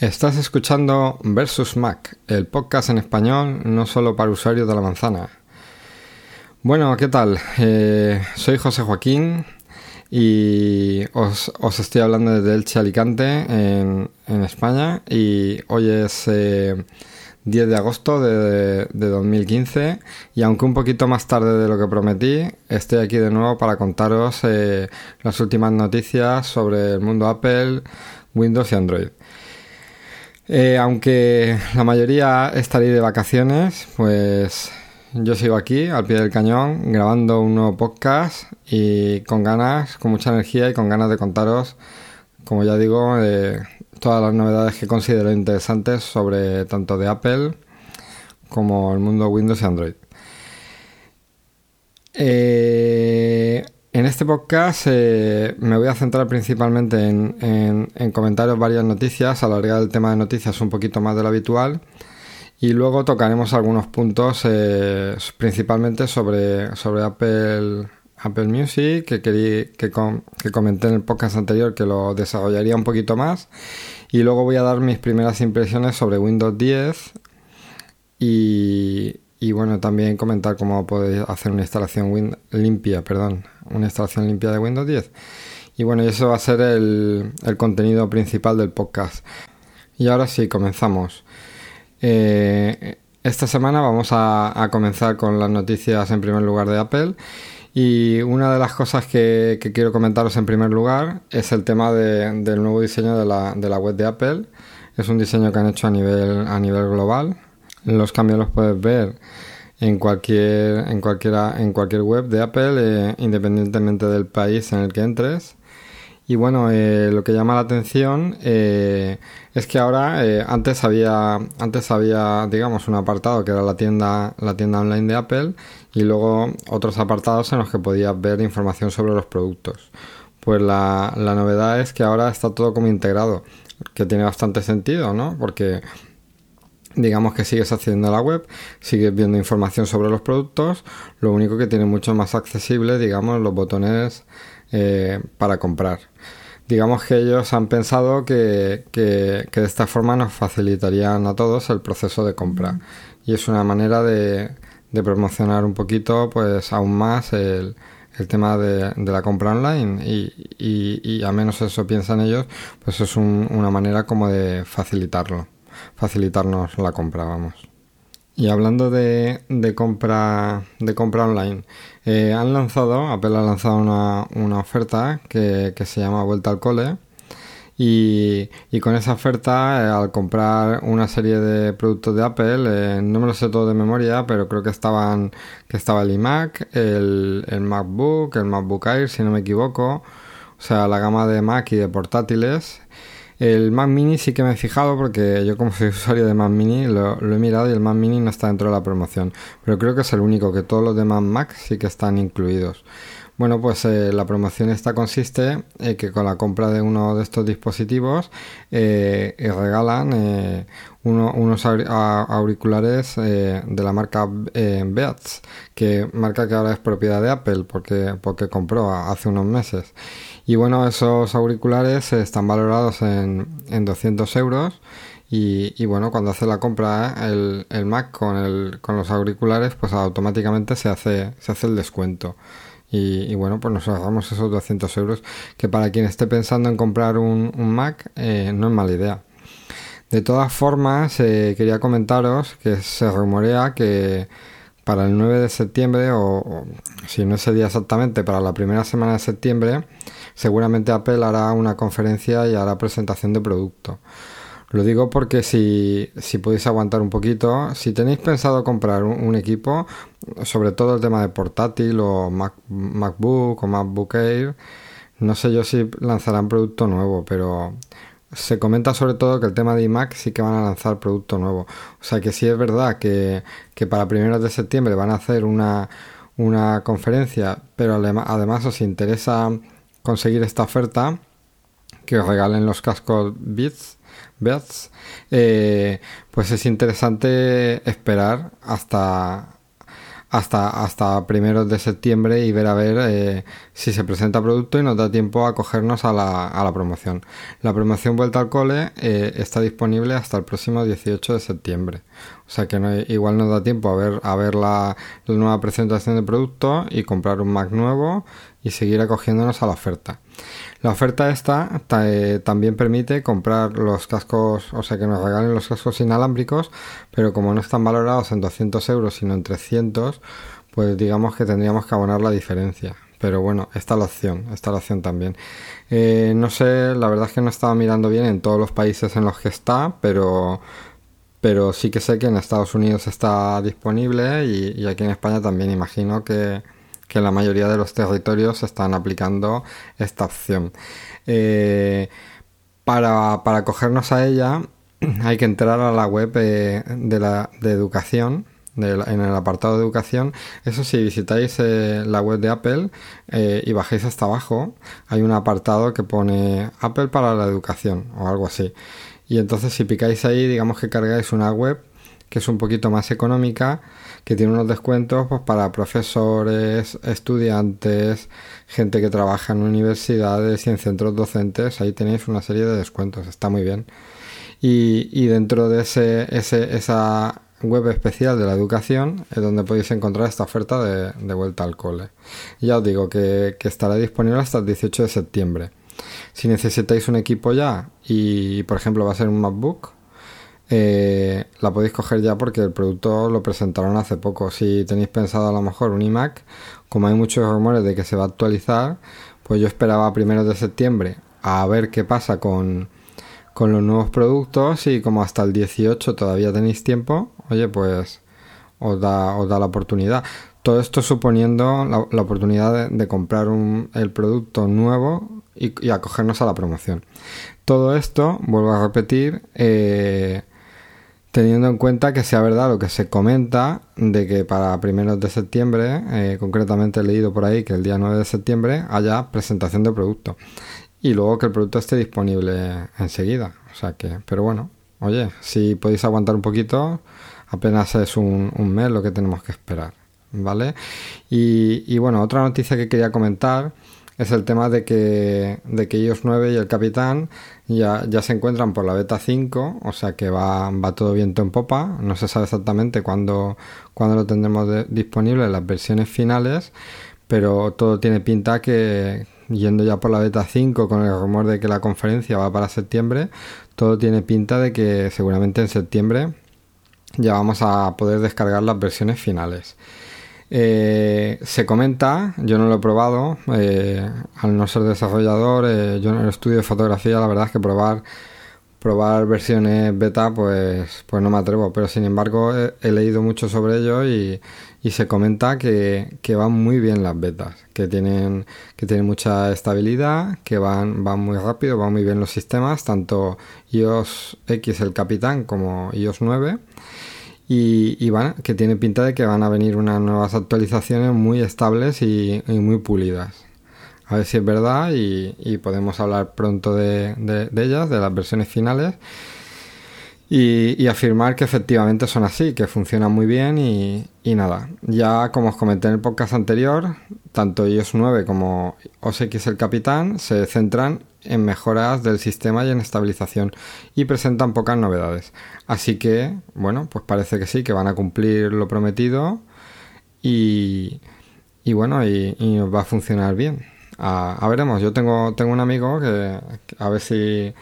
Estás escuchando Versus Mac, el podcast en español no solo para usuarios de la manzana. Bueno, ¿qué tal? Eh, soy José Joaquín y os, estoy hablando desde Elche Alicante en, España y hoy es 10 eh, de agosto de, 2015 y aunque un poquito más tarde de lo que prometí, estoy aquí de nuevo para contaros eh, las últimas noticias sobre el mundo Apple, Windows y Android. Eh, aunque la mayoría estaría de vacaciones, pues yo sigo aquí al pie del cañón grabando un nuevo podcast y con ganas, con mucha energía y con ganas de contaros, como ya digo, todas las novedades que considero interesantes sobre tanto de Apple como el mundo Windows y Android. Eh, en este podcast eh, me voy a centrar principalmente en, en, comentaros varias noticias, alargar el tema de noticias un poquito más de lo habitual y luego tocaremos algunos puntos eh, principalmente sobre, sobre Apple, Apple Music que, que, que comenté en el podcast anterior que lo desarrollaría un poquito más y luego voy a dar mis primeras impresiones sobre Windows 10 y, y bueno, también comentar cómo podéis hacer una instalación limpia, perdón, una instalación limpia de Windows 10. Y bueno, eso va a ser el, contenido principal del podcast. Y ahora sí, comenzamos. Eh, esta semana vamos a, comenzar con las noticias en primer lugar de Apple. Y una de las cosas que, quiero comentaros en primer lugar es el tema del nuevo diseño de la, de la web de Apple. Es un diseño que han hecho a nivel, a nivel global los cambios los puedes ver en cualquier, en cualquiera, en cualquier web de Apple, eh, independientemente del país en el que entres. Y bueno, eh, lo que llama la atención eh, es que ahora antes había antes había digamos un apartado que era la tienda la tienda online de Apple y luego otros apartados en los que podías ver información sobre los productos. Pues la, la novedad es que ahora está todo como integrado, que tiene bastante sentido, ¿no? Porque digamos que sigues haciendo la web, sigues viendo información sobre los productos, lo único que tiene mucho más accesible, digamos, los botones eh, para comprar. Digamos que ellos han pensado que, de esta forma nos facilitarían a todos el proceso de compra. Y es una manera de, promocionar un poquito, pues aún más el, tema de, la compra online y, y, a menos eso piensan ellos, pues es una manera como de facilitarlo facilitarnos la compra, vamos. Y hablando de, compra de compra online, eh, han lanzado, Apple ha lanzado una, una oferta que, que, se llama Vuelta al Cole. Y, y con esa oferta, eh, al comprar una serie de productos de Apple, eh, no me lo sé todo de memoria, pero creo que estaban que estaba el iMac, el, el MacBook, el MacBook Air, si no me equivoco, o sea, la gama de Mac y de portátiles. El Mac Mini sí que me he fijado porque yo como soy usuario de Mac Mini lo, he mirado y el Mac Mini no está dentro de la promoción. Pero creo que es el único, que todos los demás Mac sí que están incluidos. Bueno, pues eh, la promoción esta consiste en eh, que con la compra de uno de estos dispositivos eh, regalan unos auriculares de la marca Beats, que marca que ahora es propiedad de Apple porque, porque compró hace unos meses. Y bueno, esos auriculares están valorados en, en 200 euros. Y, bueno, cuando hace la compra el, el Mac con, el, con los auriculares, pues automáticamente se hace, se hace el descuento. Y, bueno, pues nos ahorramos esos 200 euros, que para quien esté pensando en comprar un, Mac eh, no es mala idea. De todas formas, eh, quería comentaros que se rumorea que para el 9 de septiembre, o, si no ese día exactamente, para la primera semana de septiembre, seguramente Apple hará una conferencia y hará presentación de producto. Lo digo porque si, si podéis aguantar un poquito, si tenéis pensado comprar un, equipo, sobre todo el tema de portátil o MacBook o MacBook Air, no sé yo si lanzarán producto nuevo, pero se comenta sobre todo que el tema de iMac sí que van a lanzar producto nuevo. O sea que sí es verdad que, que para primeros de septiembre van a hacer una, una conferencia, pero además os interesa conseguir esta oferta, que os regalen los cascos Beats, Eh, pues es interesante esperar hasta hasta, hasta primeros de septiembre y ver a ver eh, si se presenta producto y nos da tiempo a cogernos a la, a la promoción. La promoción Vuelta al Cole eh, está disponible hasta el próximo 18 de septiembre. O sea que igual nos da tiempo a ver, a ver la, la nueva presentación de producto y comprar un Mac nuevo y seguir acogiéndonos a la oferta. La oferta esta eh, también permite comprar los cascos, o sea que nos regalen los cascos inalámbricos, pero como no están valorados en 200 euros sino en 300, pues digamos que tendríamos que abonar la diferencia. Pero bueno, está la opción, está la opción también. Eh, no sé, la verdad es que no estaba mirando bien en todos los países en los que está, pero, pero sí que sé que en Estados Unidos está disponible y aquí en España también imagino que, que la mayoría de los territorios están aplicando esta opción. Eh, para, para cogernos a ella hay que entrar a la web eh, de, la, de educación, en el apartado de educación. Eso si visitáis eh, la web de Apple y bajáis hasta abajo, hay un apartado que pone Apple para la educación o algo así. Y entonces si picáis ahí, digamos que cargáis una web que es un poquito más económica, que tiene unos descuentos pues, para profesores, estudiantes, gente que trabaja en universidades y en centros docentes. Ahí tenéis una serie de descuentos, está muy bien. Y, dentro de ese, esa web especial de la educación es donde podéis encontrar esta oferta de, vuelta al cole. ya os digo que, que estará disponible hasta el 18 de septiembre. Si necesitáis un equipo ya y por ejemplo va a ser un MacBook, eh, la podéis coger ya porque el producto lo presentaron hace poco. Si tenéis pensado a lo mejor un iMac, como hay muchos rumores de que se va a actualizar, pues yo esperaba a primeros de septiembre a ver qué pasa con, con los nuevos productos y como hasta el 18 todavía tenéis tiempo, oye, pues os da, os da la oportunidad. Todo esto suponiendo la, oportunidad de, comprar un, el producto nuevo y, y, acogernos a la promoción. Todo esto, vuelvo a repetir, eh, teniendo en cuenta que sea verdad lo que se comenta de que para primeros de septiembre, eh, concretamente he leído por ahí que el día 9 de septiembre haya presentación de producto y luego que el producto esté disponible enseguida. O sea que, pero bueno, oye, si podéis aguantar un poquito, apenas es un, mes lo que tenemos que esperar, ¿vale? Y, y bueno, otra noticia que quería comentar es el tema de que, de que iOS 9 y el Capitán ya, ya se encuentran por la beta 5, o sea que va, va todo viento en popa. No se sabe exactamente cuándo, cuándo lo tendremos disponible en las versiones finales, pero todo tiene pinta que yendo ya por la beta 5 con el rumor de que la conferencia va para septiembre, todo tiene pinta de que seguramente en septiembre ya vamos a poder descargar las versiones finales. Eh, se comenta, yo no lo he probado, eh, al no ser desarrollador, eh, yo en el estudio de fotografía, la verdad es que probar probar versiones beta, pues, pues no me atrevo, pero sin embargo he, leído mucho sobre ello y, se comenta que, que, van muy bien las betas, que tienen, que tienen mucha estabilidad, que van, van muy rápido, van muy bien los sistemas, tanto iOS X el Capitán como iOS 9 y, y que tiene pinta de que van a venir unas nuevas actualizaciones muy estables y, muy pulidas. A ver si es verdad y, podemos hablar pronto de, ellas, de las versiones finales. Y, afirmar que efectivamente son así, que funcionan muy bien y, nada. Ya como os comenté en el podcast anterior, tanto iOS 9 como OS el Capitán se centran en mejoras del sistema y en estabilización y presentan pocas novedades. Así que, bueno, pues parece que sí, que van a cumplir lo prometido y, y bueno, y, va a funcionar bien. A, veremos, yo tengo, tengo un amigo que, a ver si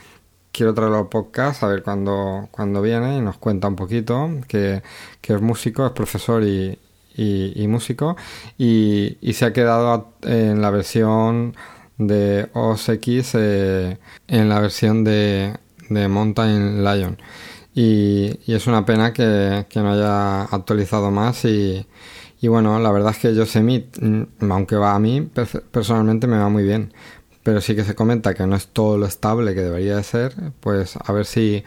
quiero traerlo al podcast, a ver cuándo, cuando viene y nos cuenta un poquito, que, que es músico, es profesor y, y, músico, y, y, se ha quedado en la versión de OS X eh, en la versión de, de Mountain Lion. Y, es una pena que, no haya actualizado más y, y, bueno, la verdad es que Yosemite, mm, aunque va a mí personalmente me va muy bien, pero sí que se comenta que no es todo lo estable que debería de ser, pues a ver si,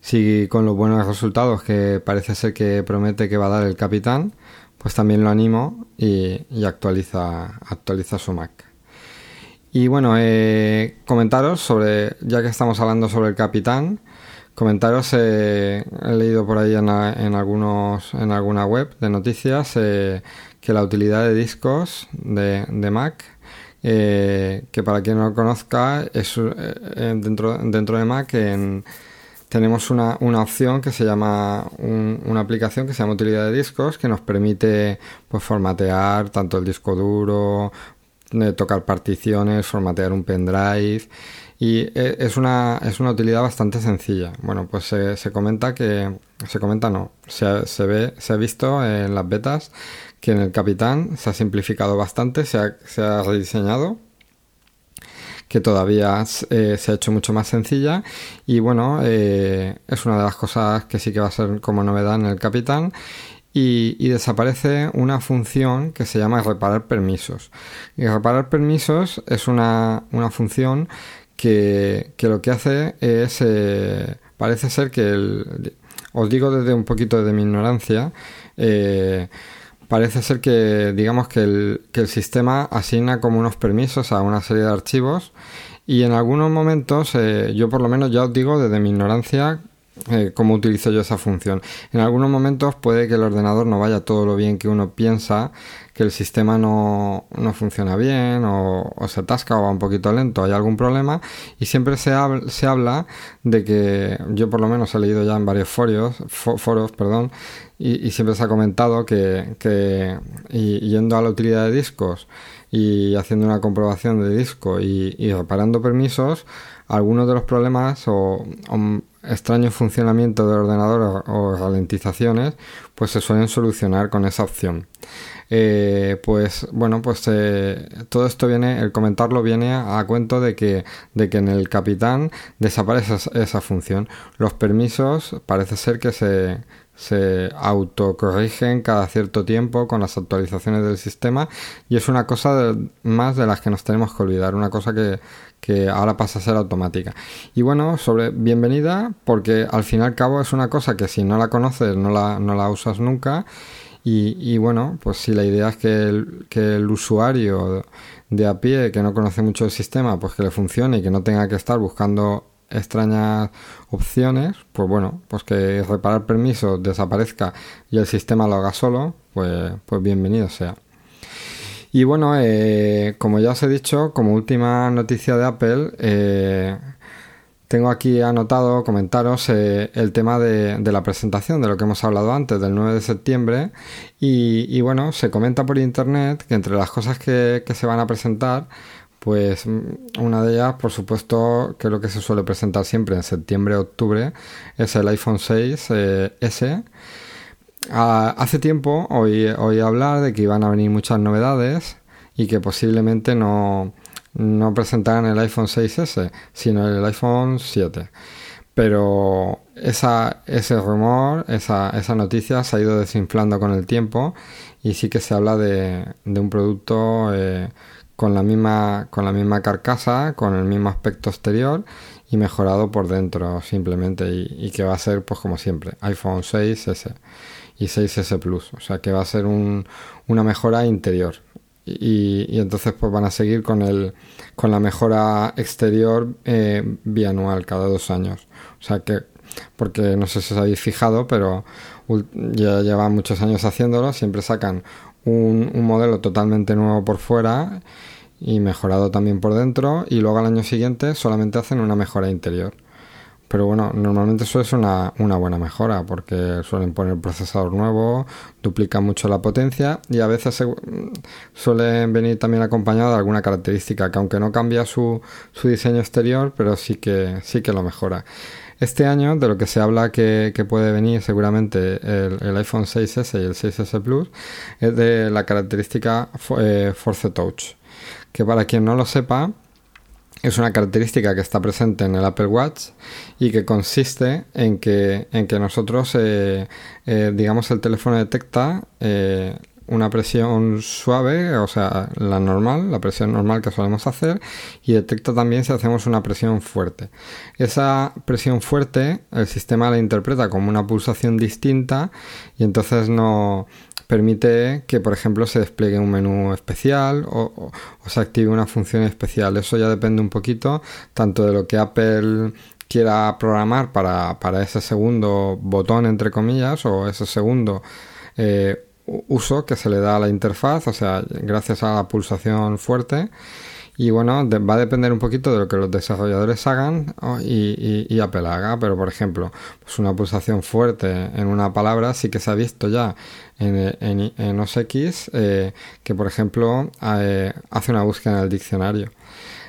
si con los buenos resultados que parece ser que promete que va a dar el capitán, pues también lo animo y, y actualiza, actualiza su Mac. Y bueno, eh, comentaros sobre, ya que estamos hablando sobre el capitán, comentarios he leído por ahí en, algunos en alguna web de noticias que la utilidad de discos de, de Mac que para quien no lo conozca es dentro, dentro de Mac en tenemos una, opción que se llama una aplicación que se llama utilidad de discos que nos permite pues formatear tanto el disco duro tocar particiones formatear un pendrive y e, es una, es una utilidad bastante sencilla. Bueno pues se, comenta que se comenta no se, se ve se ha visto en las betas que en el capitán se ha simplificado bastante se ha, se ha rediseñado que todavía eh, se ha hecho mucho más sencilla y bueno, eh, es una de las cosas que sí que va a ser como novedad en el Capitán y, desaparece una función que se llama reparar permisos. Y reparar permisos es una, función que, lo que hace es, eh, parece ser que, el, os digo desde un poquito de mi ignorancia, parece ser que digamos que el, que el, sistema asigna como unos permisos a una serie de archivos y en algunos momentos eh, yo por lo menos ya os digo desde mi ignorancia eh, cómo utilizo yo esa función. En algunos momentos puede que el ordenador no vaya todo lo bien que uno piensa, que el sistema no, no funciona bien o, se atasca o va un poquito lento, hay algún problema y siempre se, se habla de que yo por lo menos he leído ya en varios foros, foros perdón, y, siempre se ha comentado que, que yendo a la utilidad de discos y haciendo una comprobación de disco y, y reparando permisos, algunos de los problemas o, extraño funcionamiento del ordenador o, ralentizaciones pues se suelen solucionar con esa opción. Eh, pues bueno pues eh, todo esto viene el comentarlo viene a, cuento de que de que en el capitán desaparece esa función. Los permisos parece ser que se se autocorrigen cada cierto tiempo con las actualizaciones del sistema y es una cosa más de las que nos tenemos que olvidar, una cosa que, ahora pasa a ser automática. Y bueno, sobre bienvenida, porque al fin y al cabo es una cosa que si no la conoces no la, no la usas nunca. Y, bueno, pues si la idea es que el, que el usuario de a pie que no conoce mucho el sistema, pues que le funcione y que no tenga que estar buscando extrañas opciones, pues bueno, pues que reparar permisos desaparezca y el sistema lo haga solo, pues, pues bienvenido sea. Y bueno, eh, como ya os he dicho, como última noticia de Apple, eh, tengo aquí anotado comentaros eh, el tema de, la presentación, de lo que hemos hablado antes, del 9 de septiembre. Y, bueno, se comenta por internet que entre las cosas que, se van a presentar, pues mm, una de ellas, por supuesto, que es lo que se suele presentar siempre en septiembre-octubre, es el iPhone 6 eh, S. Ah, hace tiempo oí, oí, hablar de que iban a venir muchas novedades y que posiblemente no, presentaran el iPhone 6S, sino el iPhone 7. Pero esa, ese rumor, esa, esa noticia se ha ido desinflando con el tiempo y sí que se habla de, de un producto eh, con la misma, con la misma carcasa, con el mismo aspecto exterior y mejorado por dentro simplemente y, que va a ser pues como siempre iPhone 6S y 6S Plus, o sea que va a ser un, una mejora interior. Y, entonces pues van a seguir con el con la mejora exterior eh, bianual cada dos años, o sea que porque no sé si os habéis fijado, pero ya llevan muchos años haciéndolo, siempre sacan un, modelo totalmente nuevo por fuera y mejorado también por dentro y luego al año siguiente solamente hacen una mejora interior. Pero bueno, normalmente eso es una, buena mejora porque suelen poner procesador nuevo, duplican mucho la potencia y a veces suelen venir también acompañado de alguna característica que aunque no cambia su, su diseño exterior, pero sí que, sí que lo mejora. Este año, de lo que se habla que, puede venir seguramente el, iPhone 6S y el 6S Plus, es de la característica eh, Force Touch, que para quien no lo sepa, es una característica que está presente en el Apple Watch y que consiste en que, en que nosotros, eh, eh, digamos, el teléfono detecta una presión suave, o sea, la normal, la presión normal que solemos hacer, y detecta también si hacemos una presión fuerte. Esa presión fuerte, el sistema la interpreta como una pulsación distinta y entonces no permite que, por ejemplo, se despliegue un menú especial o, se active una función especial. Eso ya depende un poquito tanto de lo que Apple quiera programar para, para, ese segundo botón, entre comillas, o ese segundo eh, uso que se le da a la interfaz, o sea, gracias a la pulsación fuerte. Y bueno, va a depender un poquito de lo que los desarrolladores hagan y, y, pero por ejemplo, pues una pulsación fuerte en una palabra sí que se ha visto ya en, en, en OS X eh, que por ejemplo eh, hace una búsqueda en el diccionario.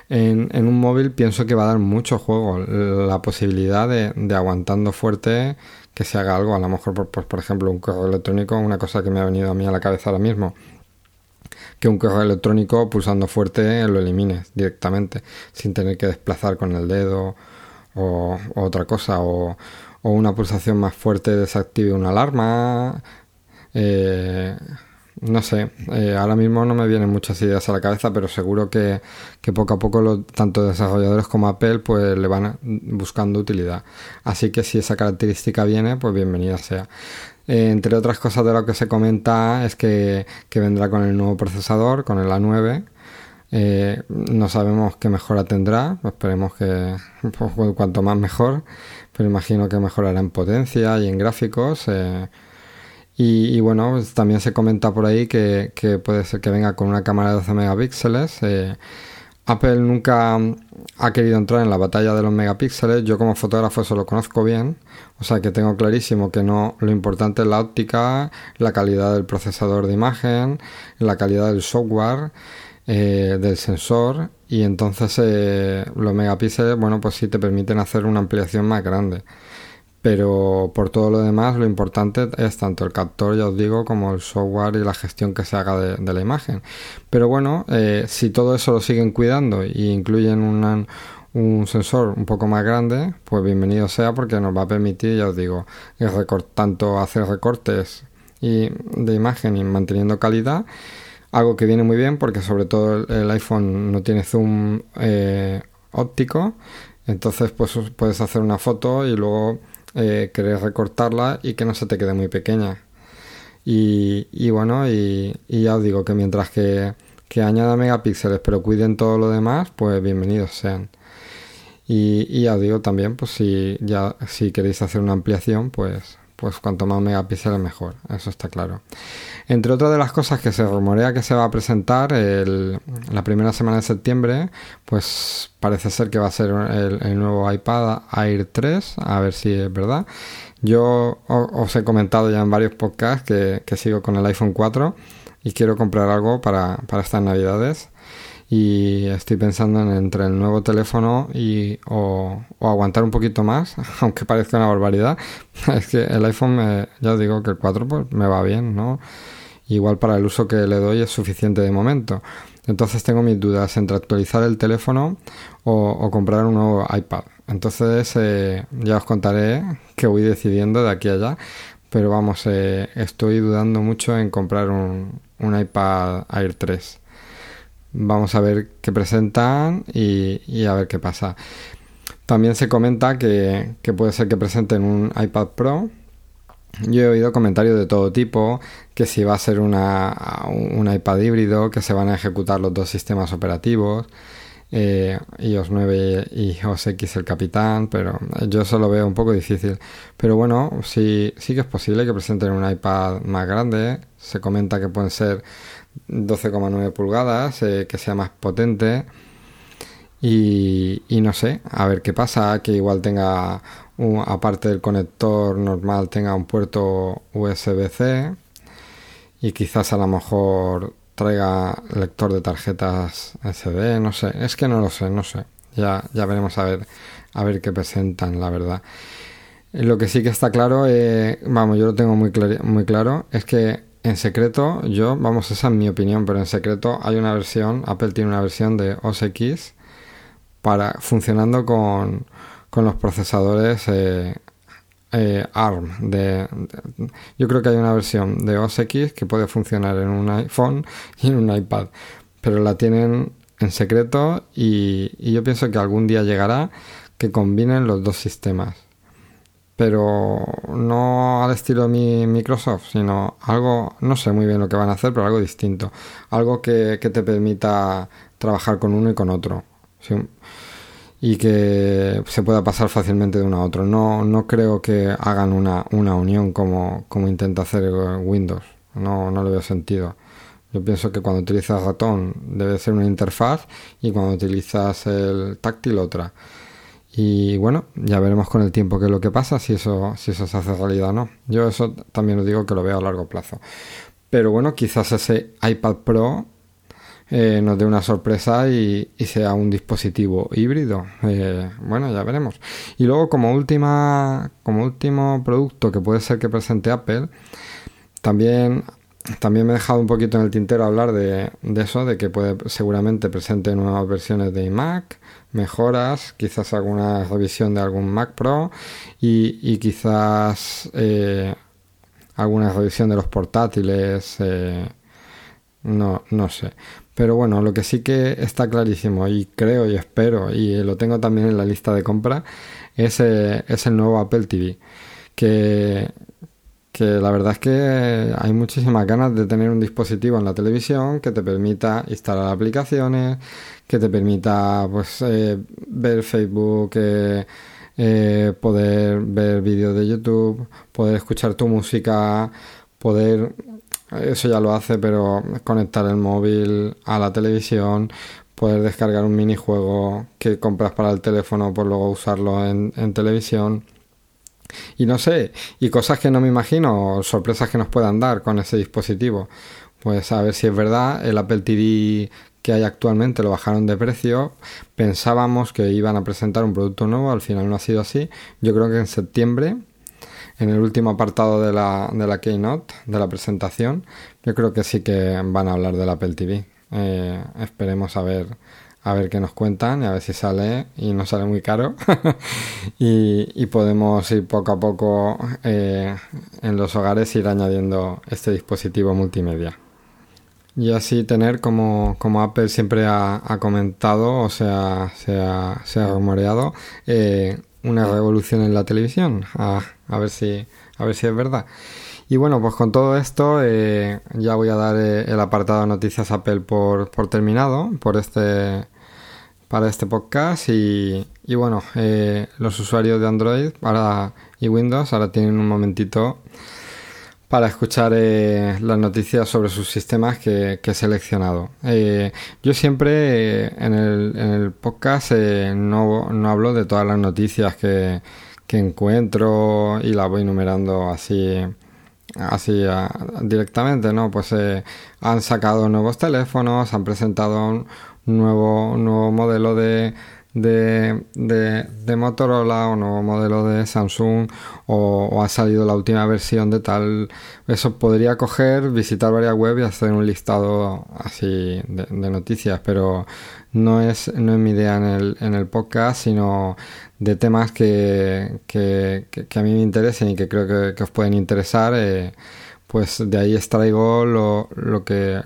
En, en, un móvil pienso que va a dar mucho juego la posibilidad de, de aguantando fuerte que se haga algo, a lo mejor por, por, por ejemplo un correo electrónico, una cosa que me ha venido a mí a la cabeza ahora mismo que un correo electrónico pulsando fuerte lo elimines directamente, sin tener que desplazar con el dedo o, otra cosa, o, una pulsación más fuerte desactive una alarma. Eh, no sé, eh, ahora mismo no me vienen muchas ideas a la cabeza, pero seguro que, poco a poco tanto desarrolladores como Apple pues le van buscando utilidad. Así que si esa característica viene, pues bienvenida sea. Eh, entre otras cosas de lo que se comenta es que, vendrá con el nuevo procesador, con el A9. Eh, no sabemos qué mejora tendrá, esperemos que pues, cuanto más mejor, pero imagino que mejorará en potencia y en gráficos. Eh, y, bueno, pues también se comenta por ahí que, puede ser que venga con una cámara de 12 megapíxeles. Apple nunca ha querido entrar en la batalla de los megapíxeles. Yo como fotógrafo eso lo conozco bien. O sea que tengo clarísimo que no lo importante es la óptica, la calidad del procesador de imagen, la calidad del software, eh, del sensor. Y entonces eh, los megapíxeles, bueno, pues sí te permiten hacer una ampliación más grande pero por todo lo demás lo importante es tanto el captor, ya os digo, como el software y la gestión que se haga de, la imagen. Pero bueno, eh, si todo eso lo siguen cuidando e incluyen un sensor un poco más grande, pues bienvenido sea porque nos va a permitir, ya os digo, tanto hacer recortes y, de imagen y manteniendo calidad, algo que viene muy bien porque sobre todo el, iPhone no tiene zoom eh, óptico, entonces pues puedes hacer una foto y luego eh, querer recortarla y que no se te quede muy pequeña. Y, bueno, y, ya os digo que mientras que, que añada megapíxeles pero cuiden todo lo demás, pues bienvenidos sean. Y, y ya os digo también, pues si ya si queréis hacer una ampliación, pues pues cuanto más megapíxeles mejor, eso está claro. Entre otras de las cosas que se rumorea que se va a presentar el, la primera semana de septiembre, pues parece ser que va a ser el, nuevo iPad Air 3, a ver si es verdad. Yo os he comentado ya en varios podcasts que, que sigo con el iPhone 4 y quiero comprar algo para, para estas navidades y estoy pensando en entre el nuevo teléfono y o, aguantar un poquito más, aunque parezca una barbaridad. Es que el iPhone, ya os digo que el 4 pues, me va bien, ¿no? Igual para el uso que le doy es suficiente de momento. Entonces tengo mis dudas entre actualizar el teléfono o, comprar un nuevo iPad. Entonces eh, ya os contaré que voy decidiendo de aquí a allá. Pero vamos, eh, estoy dudando mucho en comprar un, un iPad Air 3. Vamos a ver qué presentan y, a ver qué pasa. También se comenta que, puede ser que presenten un iPad Pro. Yo he oído comentarios de todo tipo, que si va a ser una, un iPad híbrido, que se van a ejecutar los dos sistemas operativos, eh, iOS 9 y iOS X el capitán, pero yo eso lo veo un poco difícil. Pero bueno, sí, sí que es posible que presenten un iPad más grande. Se comenta que pueden ser 12,9 pulgadas, eh, que sea más potente. Y, no sé, a ver qué pasa, que igual tenga, aparte del conector normal, tenga un puerto USB-C y quizás a lo mejor traiga lector de tarjetas SD, no sé, es que no lo sé, no sé. Ya, ya veremos a ver, a ver qué presentan, la verdad. Lo que sí que está claro, eh, vamos, yo lo tengo muy, muy claro, es que en secreto, yo, vamos, esa es mi opinión, pero en secreto hay una versión, Apple tiene una versión de OS X para funcionando con, con los procesadores eh, eh, ARM. De, yo creo que hay una versión de OS X que puede funcionar en un iPhone y en un iPad, pero la tienen en secreto y, y yo pienso que algún día llegará que combinen los dos sistemas pero no al estilo de mi Microsoft, sino algo, no sé muy bien lo que van a hacer, pero algo distinto. Algo que, te permita trabajar con uno y con otro. y que se pueda pasar fácilmente de uno a otro. No, no creo que hagan una, una unión como, como intenta hacer Windows. No, no le veo sentido. Yo pienso que cuando utilizas ratón debe ser una interfaz y cuando utilizas el táctil otra. Y bueno, ya veremos con el tiempo qué es lo que pasa, si eso, si eso se hace realidad o no. Yo eso también os digo que lo veo a largo plazo. Pero bueno, quizás ese iPad Pro eh, nos dé una sorpresa y, sea un dispositivo híbrido. Eh, bueno, ya veremos. Y luego como última, como último producto que puede ser que presente Apple, también también me he dejado un poquito en el tintero hablar de, eso, de que puede seguramente presente nuevas versiones de iMac, mejoras, quizás alguna revisión de algún Mac Pro y, quizás eh, alguna revisión de los portátiles, eh, no, no sé. Pero bueno, lo que sí que está clarísimo y creo y espero y lo tengo también en la lista de compra es, eh, es el nuevo Apple TV. Que, que la verdad es que hay muchísimas ganas de tener un dispositivo en la televisión que te permita instalar aplicaciones, que te permita pues eh, ver Facebook, eh, eh, poder ver vídeos de YouTube, poder escuchar tu música, poder eso ya lo hace, pero conectar el móvil a la televisión, poder descargar un minijuego que compras para el teléfono, por luego usarlo en televisión y no sé, y cosas que no me imagino, sorpresas que nos puedan dar con ese dispositivo. Pues a ver si es verdad, el Apple TV que hay actualmente lo bajaron de precio. Pensábamos que iban a presentar un producto nuevo, al final no ha sido así. Yo creo que en septiembre, en el último apartado de la, de la Keynote, de la presentación, yo creo que sí que van a hablar del Apple TV. Eh, esperemos a ver a ver qué nos cuentan y a ver si sale y no sale muy caro. Y, podemos ir poco a poco eh, en los hogares ir añadiendo este dispositivo multimedia. Y así tener como, como Apple siempre ha, comentado o sea se ha, se ha rumoreado eh, una revolución en la televisión. A, a, ver si a ver si es verdad. Y bueno, pues con todo esto eh, ya voy a dar el apartado de noticias Apple por, por terminado por este para este podcast y, bueno, eh, los usuarios de Android para, y Windows ahora tienen un momentito para escuchar eh, las noticias sobre sus sistemas que, he seleccionado. Eh, yo siempre en, el, en, el, podcast no, no, hablo de todas las noticias que, que encuentro y las voy numerando así así directamente, ¿no? Pues han sacado nuevos teléfonos, han presentado nuevo, nuevo modelo de, de, de, Motorola o nuevo modelo de Samsung o, ha salido la última versión de tal. Eso podría coger, visitar varias webs y hacer un listado así de, noticias, pero no es, no es mi idea en el, en el podcast, sino de temas que, que, que, a mí me interesen y que creo que, os pueden interesar. Eh, pues de ahí extraigo lo, lo que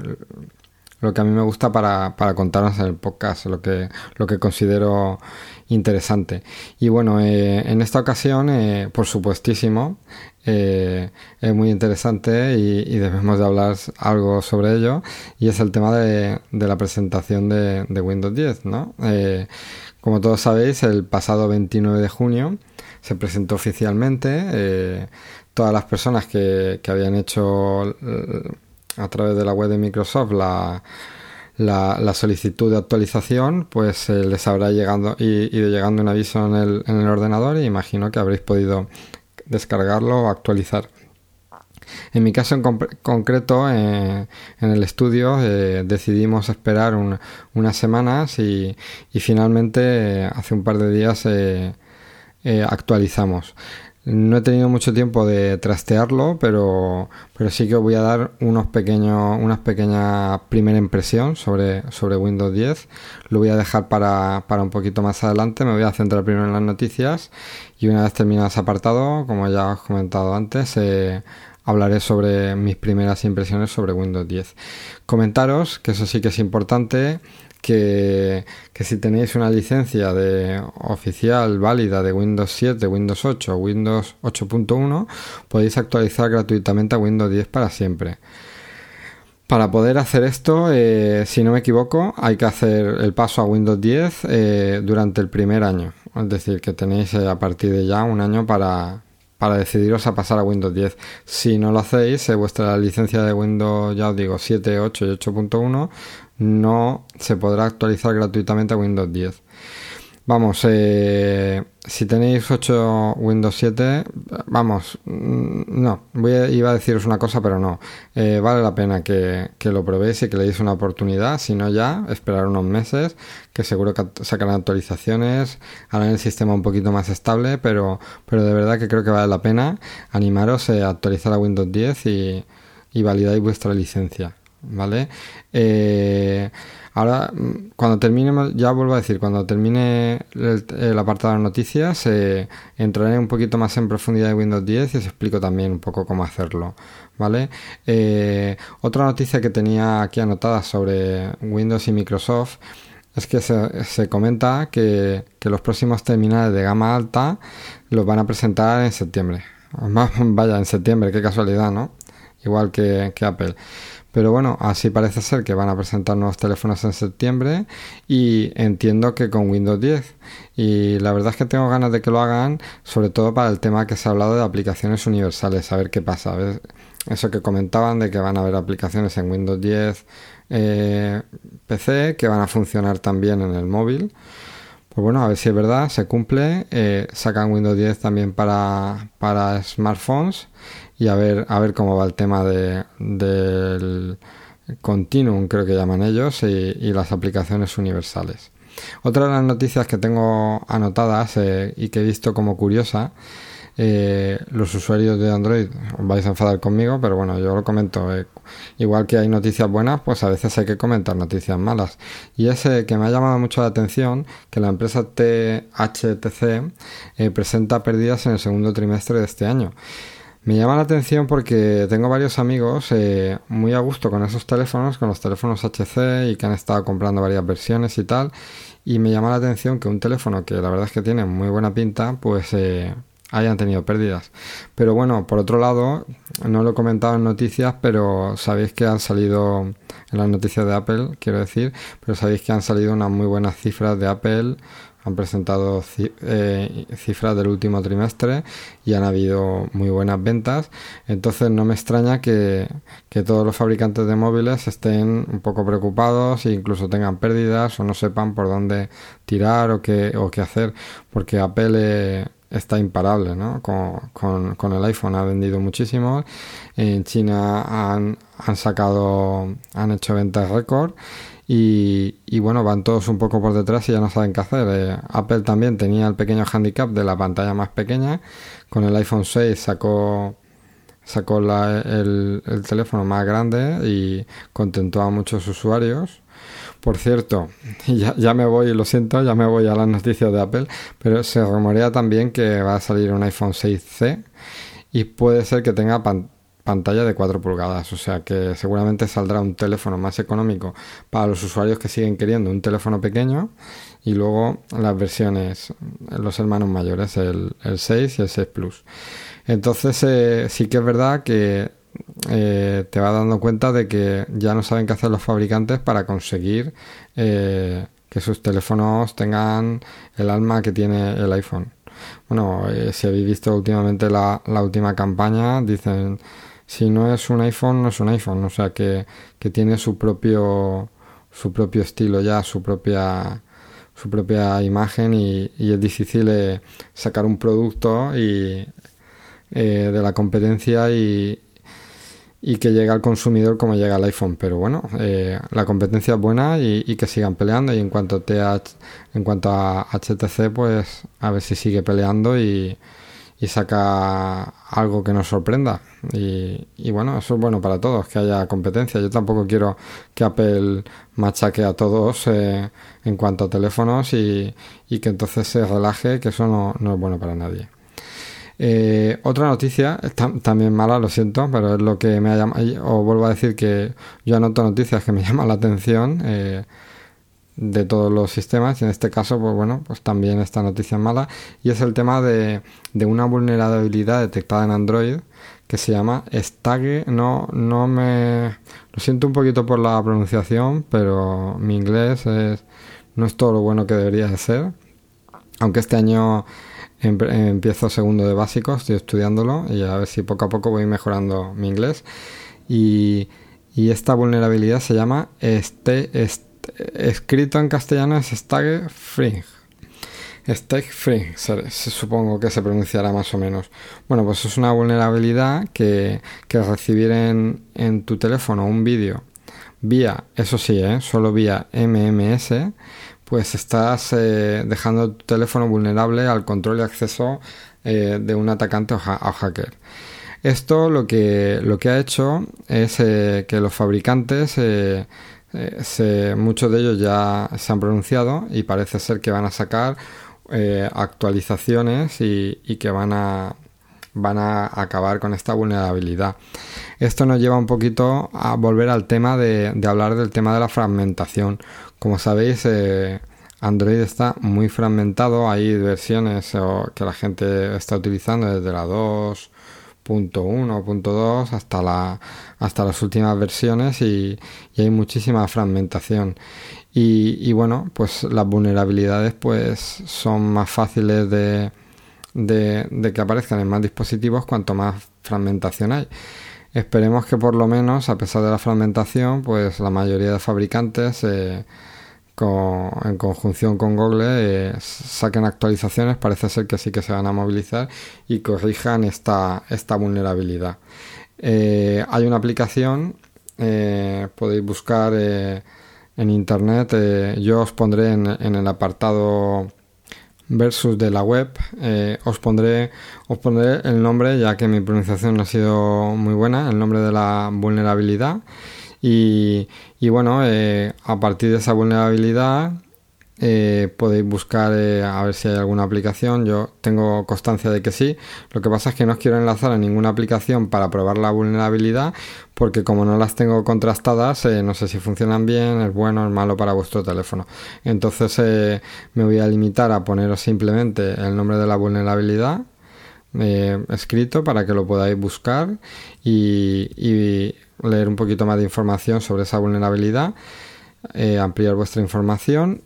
lo que a mí me gusta para, para contarnos en el podcast, lo que, lo que considero interesante. Y bueno, eh, en esta ocasión, eh, por supuestísimo, eh, es muy interesante y, debemos de hablar algo sobre ello, y es el tema de, la presentación de, de, Windows 10, ¿no? como todos sabéis, el pasado 29 de junio se presentó oficialmente todas las personas que, que habían hecho a través de la web de Microsoft la, la, solicitud de actualización, pues eh, les habrá llegado, y, ido llegando un aviso en el, en el ordenador y imagino que habréis podido descargarlo o actualizar. En mi caso en concreto, eh, en el estudio, eh, decidimos esperar unas semanas y, y finalmente hace un par de días actualizamos. No he tenido mucho tiempo de trastearlo, pero, pero sí que os voy a dar unos pequeños, unas pequeñas primera impresión sobre, sobre Windows 10. Lo voy a dejar para, para un poquito más adelante. Me voy a centrar primero en las noticias y una vez terminado ese apartado, como ya os he comentado antes, eh, hablaré sobre mis primeras impresiones sobre Windows 10. Comentaros, que eso sí que es importante, que, si tenéis una licencia de oficial válida de Windows 7, Windows 8 o Windows 8.1 podéis actualizar gratuitamente a Windows 10 para siempre. Para poder hacer esto, eh, si no me equivoco, hay que hacer el paso a Windows 10 eh, durante el primer año. Es decir, que tenéis eh, a partir de ya un año para, para decidiros a pasar a Windows 10. Si no lo hacéis, vuestra licencia de Windows, ya os digo, 7, 8 y 8.1 no se podrá actualizar gratuitamente a Windows 10. Vamos, eh, si tenéis 8 Windows 7, vamos, mm, no, voy a, iba a deciros una cosa, pero no. Eh, vale la pena que, lo probéis y que le deis una oportunidad, si no ya, esperar unos meses, que seguro que sacarán actualizaciones, harán el sistema un poquito más estable, pero, pero de verdad que creo que vale la pena animaros a actualizar a Windows 10 y, y validáis vuestra licencia, ¿vale? Eh, Ahora, cuando termine, ya vuelvo a decir, cuando termine el, apartado de noticias, eh, entraré un poquito más en profundidad de Windows 10 y os explico también un poco cómo hacerlo. ¿Vale? Eh, otra noticia que tenía aquí anotada sobre Windows y Microsoft es que se, comenta que, los próximos terminales de gama alta los van a presentar en septiembre. Vaya, en septiembre, qué casualidad, ¿no? Igual que, que Apple. Pero bueno, así parece ser que van a presentar nuevos teléfonos en septiembre y entiendo que con Windows 10. Y la verdad es que tengo ganas de que lo hagan, sobre todo para el tema que se ha hablado de aplicaciones universales, a ver qué pasa. Eso que comentaban de que van a haber aplicaciones en Windows 10 eh, PC que van a funcionar también en el móvil. Pues bueno, a ver si es verdad, se cumple. Eh, sacan Windows 10 también para, para smartphones y a ver, a ver cómo va el tema de, del Continuum, creo que llaman ellos, y, las aplicaciones universales. Otra de las noticias que tengo anotadas eh, y que he visto como curiosa, eh, los usuarios de Android os vais a enfadar conmigo, pero bueno, yo lo comento. Eh, igual que hay noticias buenas, pues a veces hay que comentar noticias malas. Y es que me ha llamado mucho la atención que la empresa THTC presenta pérdidas en el segundo trimestre de este año. Me llama la atención porque tengo varios amigos eh, muy a gusto con esos teléfonos, con los teléfonos HC y que han estado comprando varias versiones y tal. Y me llama la atención que un teléfono que la verdad es que tiene muy buena pinta, pues eh, hayan tenido pérdidas. Pero bueno, por otro lado, no lo he comentado en noticias, pero sabéis que han salido en las noticias de Apple, quiero decir, pero sabéis que han salido unas muy buenas cifras de Apple han presentado eh, cifras del último trimestre y han habido muy buenas ventas. Entonces no me extraña que, todos los fabricantes de móviles estén un poco preocupados e incluso tengan pérdidas o no sepan por dónde tirar o qué, o qué hacer, porque Apple eh, está imparable, ¿no? Con, con, el iPhone ha vendido muchísimo. En China han, han sacado, han hecho ventas récord y, bueno, van todos un poco por detrás y ya no saben qué hacer. Eh, Apple también tenía el pequeño handicap de la pantalla más pequeña. Con el iPhone 6 sacó, sacó el, teléfono más grande y contentó a muchos usuarios. Por cierto, ya, ya, me voy, lo siento, ya me voy a las noticias de Apple, pero se rumorea también que va a salir un iPhone 6C y puede ser que tenga pantalla pantalla de 4 pulgadas, o sea que seguramente saldrá un teléfono más económico para los usuarios que siguen queriendo un teléfono pequeño y luego las versiones, los hermanos mayores, el, 6 y el 6 Plus. Entonces eh, sí que es verdad que eh, te vas dando cuenta de que ya no saben qué hacer los fabricantes para conseguir eh, que sus teléfonos tengan el alma que tiene el iPhone. Bueno, si habéis visto últimamente la última campaña, dicen si no es un iPhone, no es un iPhone, o sea que, tiene su propio su propio estilo ya, su propia su propia imagen y, es difícil eh, sacar un producto y eh, de la competencia y, y que llegue al consumidor como llega el iPhone. Pero bueno, eh, la competencia es buena y, y, que sigan peleando. Y en cuanto, a, en cuanto a HTC, pues a ver si sigue peleando y, y saca algo que nos sorprenda. Y, bueno, eso es bueno para todos, que haya competencia. Yo tampoco quiero que Apple machaque a todos eh, en cuanto a teléfonos y, y, que entonces se relaje, que eso no, no es bueno para nadie. Eh, otra noticia, también mala, lo siento, pero es lo que me ha llamado, o vuelvo a decir que yo anoto noticias que me llaman la atención. Eh, de todos los sistemas y en este caso pues bueno pues también esta noticia es mala y es el tema de, de una vulnerabilidad detectada en Android que se llama Stage no no me lo siento un poquito por la pronunciación pero mi inglés es, no es todo lo bueno que debería de ser. Aunque este año empiezo segundo de básico estoy estudiándolo y a ver si poco a poco voy mejorando mi inglés. Y, y esta vulnerabilidad se llama este, este escrito en castellano es Stage Free. Stage Free, se, supongo que se pronunciará más o menos. Bueno, pues es una vulnerabilidad que, que recibir en, tu teléfono un vídeo vía, eso sí, ¿eh? solo vía MMS, pues estás eh, dejando tu teléfono vulnerable al control y acceso eh, de un atacante o, hacker. Esto lo que, lo que ha hecho es que los fabricantes eh, muchos de ellos ya se han pronunciado y parece ser que van a sacar eh, actualizaciones y, que van a, van a acabar con esta vulnerabilidad. Esto nos lleva un poquito a volver al tema de, hablar del tema de la fragmentación. Como sabéis, eh, Android está muy fragmentado. Hay versiones que la gente está utilizando desde la 2 .1 .2 hasta, la, hasta las últimas versiones y, hay muchísima fragmentación. Y, bueno, pues las vulnerabilidades pues son más fáciles de, de, que aparezcan en más dispositivos cuanto más fragmentación hay. Esperemos que por lo menos, a pesar de la fragmentación, pues la mayoría de fabricantes eh, en conjunción con Google eh, saquen actualizaciones, parece ser que sí que se van a movilizar y corrijan esta, esta vulnerabilidad. Eh, hay una aplicación, eh, podéis buscar en internet, yo os pondré en, el apartado versus de la web, os, pondré, os pondré el nombre, ya que mi pronunciación no ha sido muy buena, el nombre de la vulnerabilidad y, bueno, eh, a partir de esa vulnerabilidad eh, podéis buscar eh, a ver si hay alguna aplicación. Yo tengo constancia de que sí. Lo que pasa es que no os quiero enlazar a ninguna aplicación para probar la vulnerabilidad porque como no las tengo contrastadas, no sé si funcionan bien, es bueno o es malo para vuestro teléfono. Entonces me voy a limitar a poneros simplemente el nombre de la vulnerabilidad escrito para que lo podáis buscar y leer un poquito más de información sobre esa vulnerabilidad, eh, ampliar vuestra información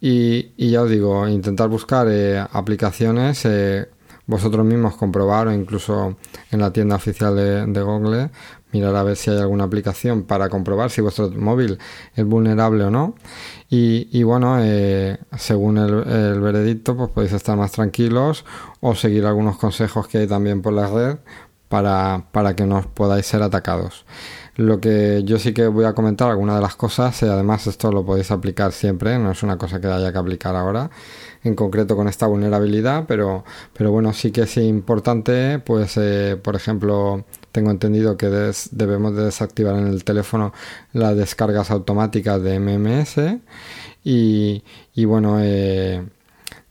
y, ya os digo, intentar buscar eh, aplicaciones, eh, vosotros mismos comprobar o incluso en la tienda oficial de, Google mirar a ver si hay alguna aplicación para comprobar si vuestro móvil es vulnerable o no. Y, bueno, según el, veredicto, pues podéis estar más tranquilos o seguir algunos consejos que hay también por la red para, para que no podáis ser atacados. Lo que yo sí que voy a comentar algunas de las cosas, y además esto lo podéis aplicar siempre, no es una cosa que haya que aplicar ahora, en concreto con esta vulnerabilidad, pero, pero bueno, sí que es importante, pues eh, por ejemplo, tengo entendido que debemos de desactivar en el teléfono las descargas automáticas de MMS y, y bueno, eh,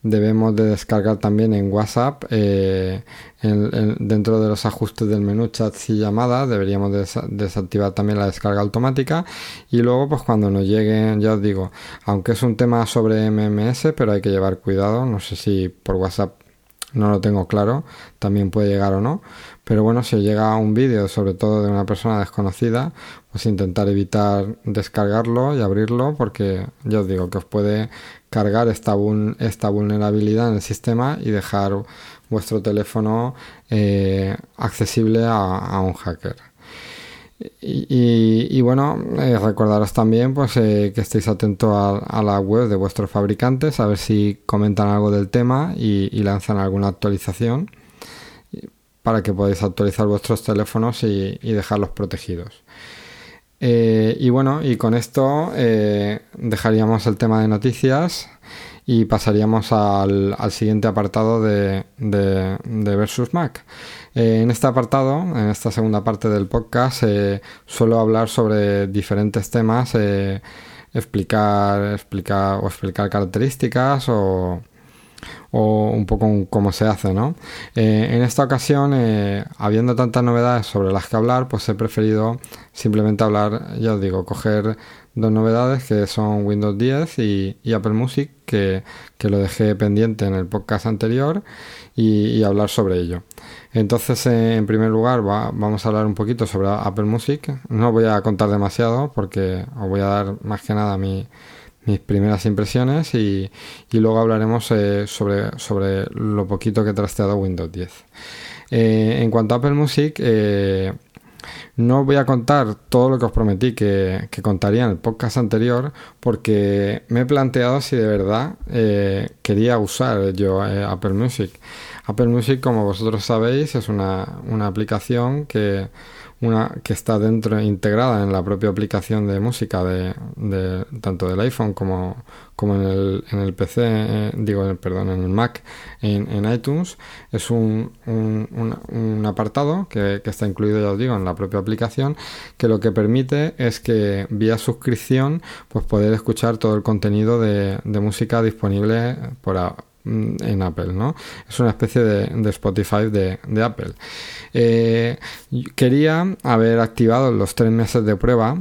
debemos de descargar también en WhatsApp eh, dentro de los ajustes del menú chats y llamadas deberíamos desactivar también la descarga automática y luego pues cuando nos lleguen ya os digo aunque es un tema sobre MMS pero hay que llevar cuidado no sé si por WhatsApp no lo tengo claro también puede llegar o no pero bueno si llega un vídeo sobre todo de una persona desconocida pues intentar evitar descargarlo y abrirlo porque ya os digo que os puede cargar esta, esta vulnerabilidad en el sistema y dejar vuestro teléfono eh, accesible a, un hacker. Y, bueno, eh, recordaros también pues eh, que estéis atentos a, la web de vuestros fabricantes, a ver si comentan algo del tema y, lanzan alguna actualización para que podáis actualizar vuestros teléfonos y dejarlos protegidos. Eh, y bueno, y con esto dejaríamos el tema de noticias y pasaríamos al, siguiente apartado de, Versus Mac. Eh, en este apartado, en esta segunda parte del podcast, suelo hablar sobre diferentes temas, explicar, explicar o explicar características o, un poco cómo se hace, ¿no? Eh, en esta ocasión, eh, habiendo tantas novedades sobre las que hablar, pues he preferido simplemente hablar, ya os digo, coger dos novedades que son Windows 10 y, Apple Music, que, lo dejé pendiente en el podcast anterior y, hablar sobre ello. Entonces, eh, en primer lugar, vamos a hablar un poquito sobre Apple Music. No voy a contar demasiado porque os voy a dar más que nada mis primeras impresiones y, luego hablaremos eh, sobre, sobre lo poquito que he trasteado Windows 10. Eh, en cuanto a Apple Music, no voy a contar todo lo que os prometí que, contaría en el podcast anterior porque me he planteado si de verdad eh, quería usar yo eh, Apple Music. Apple Music, como vosotros sabéis, es una, una aplicación que una que está dentro integrada en la propia aplicación de música de, tanto del iPhone como, como en, el, en el PC eh, digo perdón en el Mac en, iTunes. Es un, un, apartado que, está incluido ya os digo en la propia aplicación que lo que permite es que vía suscripción pues poder escuchar todo el contenido de, de música disponible por, en Apple, ¿no? Es una especie de, Spotify de, Apple. Eh, quería haber activado los tres meses de prueba,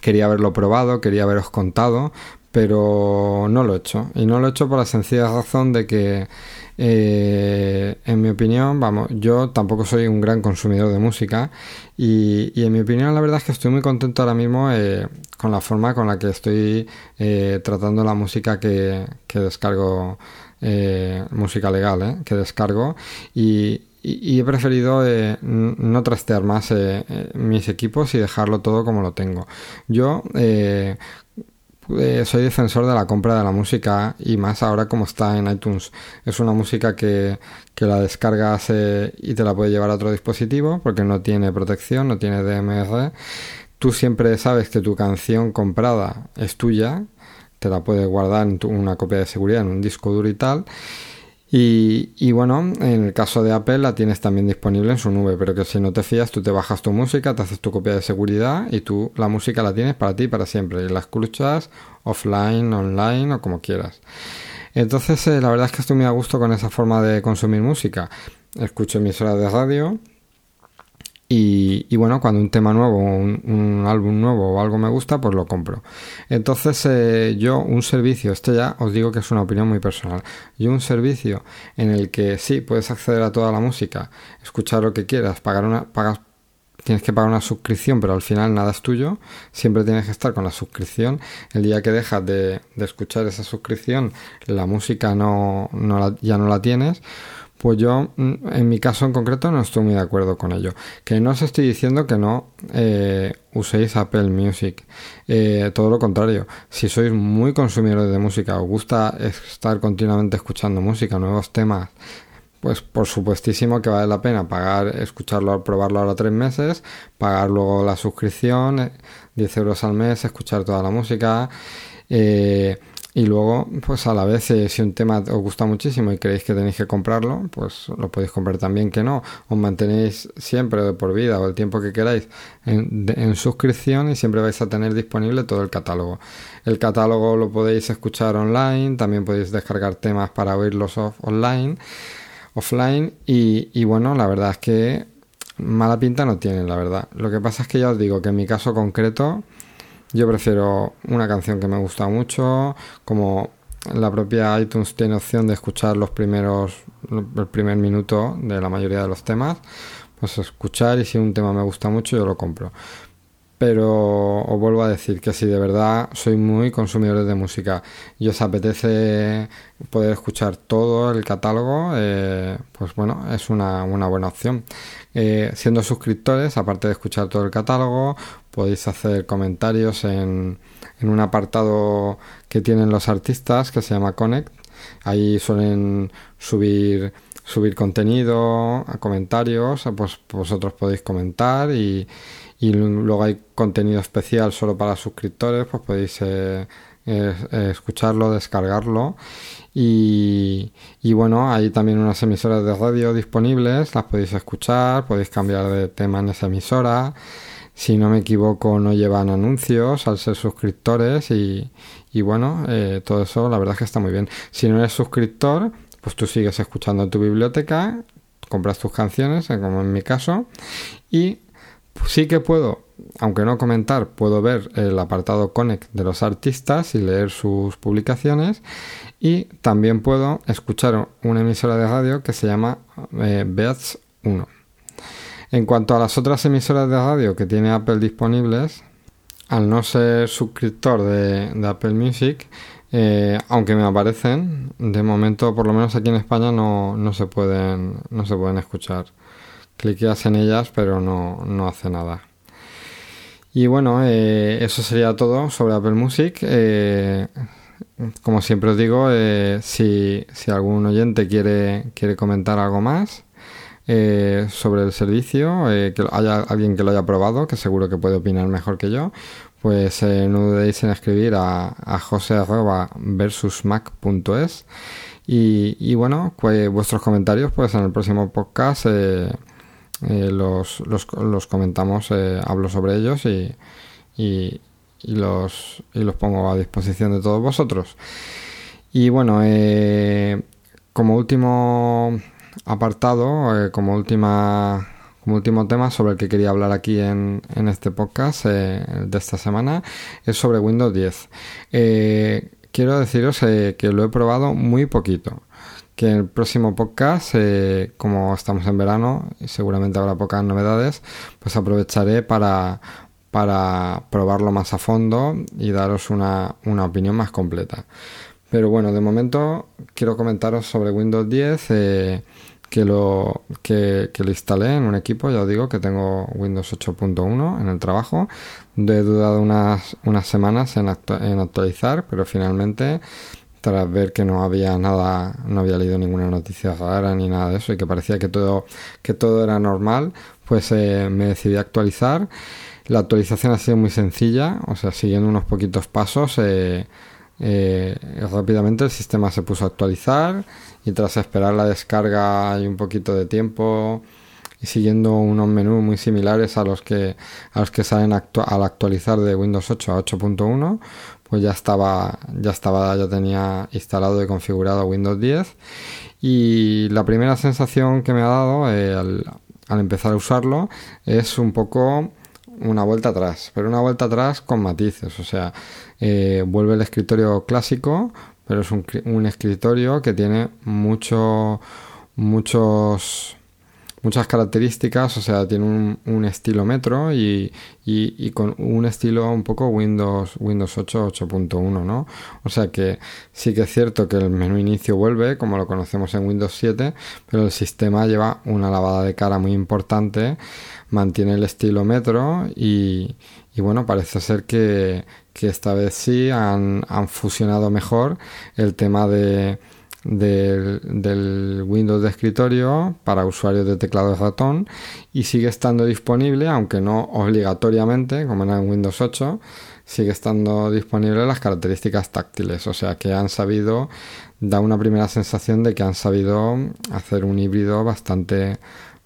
quería haberlo probado, quería haberos contado, pero no lo he hecho. Y no lo he hecho por la sencilla razón de que, eh, en mi opinión, vamos, yo tampoco soy un gran consumidor de música y, en mi opinión la verdad es que estoy muy contento ahora mismo eh, con la forma con la que estoy eh, tratando la música que, descargo, música legal, que descargo y, he preferido no trastear más mis equipos y dejarlo todo como lo tengo. Yo eh, soy defensor de la compra de la música y más ahora como está en iTunes. Es una música que, la descargas y te la puede llevar a otro dispositivo porque no tiene protección, no tiene DMR. Tú siempre sabes que tu canción comprada es tuya, te la puedes guardar en una copia de seguridad en un disco duro y tal. Y, bueno, en el caso de Apple la tienes también disponible en su nube, pero que si no te fías, tú te bajas tu música, te haces tu copia de seguridad y tú la música la tienes para ti para siempre. Y la escuchas offline, online o como quieras. Entonces, eh, la verdad es que estoy muy a gusto con esa forma de consumir música. Escucho emisoras de radio, y, bueno, cuando un tema nuevo, un, un, álbum nuevo o algo me gusta, pues lo compro. Entonces eh, yo un servicio, este ya os digo que es una opinión muy personal, yo un servicio en el que sí, puedes acceder a toda la música, escuchar lo que quieras, pagar una, pagas, tienes que pagar una suscripción, pero al final nada es tuyo, siempre tienes que estar con la suscripción. El día que dejas de, escuchar esa suscripción, la música no, no ya no la tienes pues yo, mm, en mi caso en concreto, no estoy muy de acuerdo con ello. Que no os estoy diciendo que no eh, uséis Apple Music. Eh, todo lo contrario. Si sois muy consumidores de música, os gusta estar continuamente escuchando música, nuevos temas, pues por supuestísimo que vale la pena pagar, escucharlo, probarlo ahora tres meses, pagar luego la suscripción, 10 eh, euros al mes, escuchar toda la música. Eh, y luego, pues a la vez, eh, si un tema os gusta muchísimo y creéis que tenéis que comprarlo, pues lo podéis comprar también que no. Os mantenéis siempre de por vida o el tiempo que queráis en, suscripción y siempre vais a tener disponible todo el catálogo. El catálogo lo podéis escuchar online, también podéis descargar temas para oírlos online, offline. Y, y bueno, la verdad es que mala pinta no tienen, la verdad. Lo que pasa es que ya os digo que en mi caso concreto yo prefiero una canción que me gusta mucho, como la propia iTunes tiene opción de escuchar los primeros, el primer minuto de la mayoría de los temas, pues escuchar y si un tema me gusta mucho yo lo compro. Pero os vuelvo a decir que si de verdad soy muy consumidor de música y os apetece poder escuchar todo el catálogo, eh, pues bueno, es una, buena opción. Eh, siendo suscriptores, aparte de escuchar todo el catálogo, podéis hacer comentarios en, en un apartado que tienen los artistas que se llama Connect. Ahí suelen subir subir contenido, a comentarios, pues vosotros podéis comentar y, y luego hay contenido especial solo para suscriptores, pues podéis eh, escucharlo, descargarlo y, y, bueno, hay también unas emisoras de radio disponibles, las podéis escuchar, podéis cambiar de tema en esa emisora si no me equivoco, no llevan anuncios al ser suscriptores y, bueno, eh, todo eso la verdad es que está muy bien. Si no eres suscriptor, pues tú sigues escuchando tu biblioteca, compras tus canciones, eh, como en mi caso, y sí que puedo, aunque no comentar, puedo ver el apartado Connect de los artistas y leer sus publicaciones, y también puedo escuchar una emisora de radio que se llama eh, Beats 1. En cuanto a las otras emisoras de radio que tiene Apple disponibles, al no ser suscriptor de, Apple Music, eh, aunque me aparecen, de momento, por lo menos aquí en España, no, no, se, pueden, no se pueden escuchar. Cliqueas en ellas, pero no, no hace nada. Y bueno, eh, eso sería todo sobre Apple Music. Eh, como siempre os digo, si, si, algún oyente quiere, quiere comentar algo más, eh, sobre el servicio, eh, que haya alguien que lo haya probado, que seguro que puede opinar mejor que yo, pues eh, no dudéis en escribir a, a jose versusmac.es y, y bueno, pues vuestros comentarios pues en el próximo podcast los, los, los, comentamos, hablo sobre ellos y, y, los, y los pongo a disposición de todos vosotros. Y bueno, como último apartado, eh, como última como último tema sobre el que quería hablar aquí en, en este podcast eh, de esta semana es sobre Windows 10. Eh, quiero deciros que lo he probado muy poquito. Que en el próximo podcast, como estamos en verano y seguramente habrá pocas novedades, pues aprovecharé para, para probarlo más a fondo y daros una, una opinión más completa. Pero bueno, de momento quiero comentaros sobre Windows 10 que lo, que, instalé en un equipo, ya os digo que tengo Windows 8.1 en el trabajo. He dudado unas, unas semanas en, en actualizar, pero finalmente tras ver que no había nada, no había leído ninguna noticia rara ni nada de eso y que parecía que todo, que todo era normal, pues eh, me decidí a actualizar. La actualización ha sido muy sencilla, o sea, siguiendo unos poquitos pasos, eh, eh, rápidamente el sistema se puso a actualizar y tras esperar la descarga y un poquito de tiempo y siguiendo unos menús muy similares a los que a los que salen al actualizar de Windows 8 a 8.1 pues ya estaba ya estaba ya tenía instalado y configurado Windows 10 y la primera sensación que me ha dado eh, al empezar a usarlo es un poco una vuelta atrás, pero una vuelta atrás con matices, o sea, eh, vuelve el escritorio clásico, pero es un, un escritorio que tiene mucho, muchos, muchas características, o sea, tiene un, un estilo metro y, y, con un estilo un poco Windows, Windows 8, 8.1, ¿no? O sea que sí que es cierto que el menú inicio vuelve, como lo conocemos en Windows 7, pero el sistema lleva una lavada de cara muy importante, mantiene el estilo metro y, y bueno, parece ser que, que esta vez sí han, han fusionado mejor el tema de, del, Windows de escritorio para usuarios de teclado de ratón y sigue estando disponible, aunque no obligatoriamente, como en Windows 8, sigue estando disponible las características táctiles, o sea que han sabido, da una primera sensación de que han sabido hacer un híbrido bastante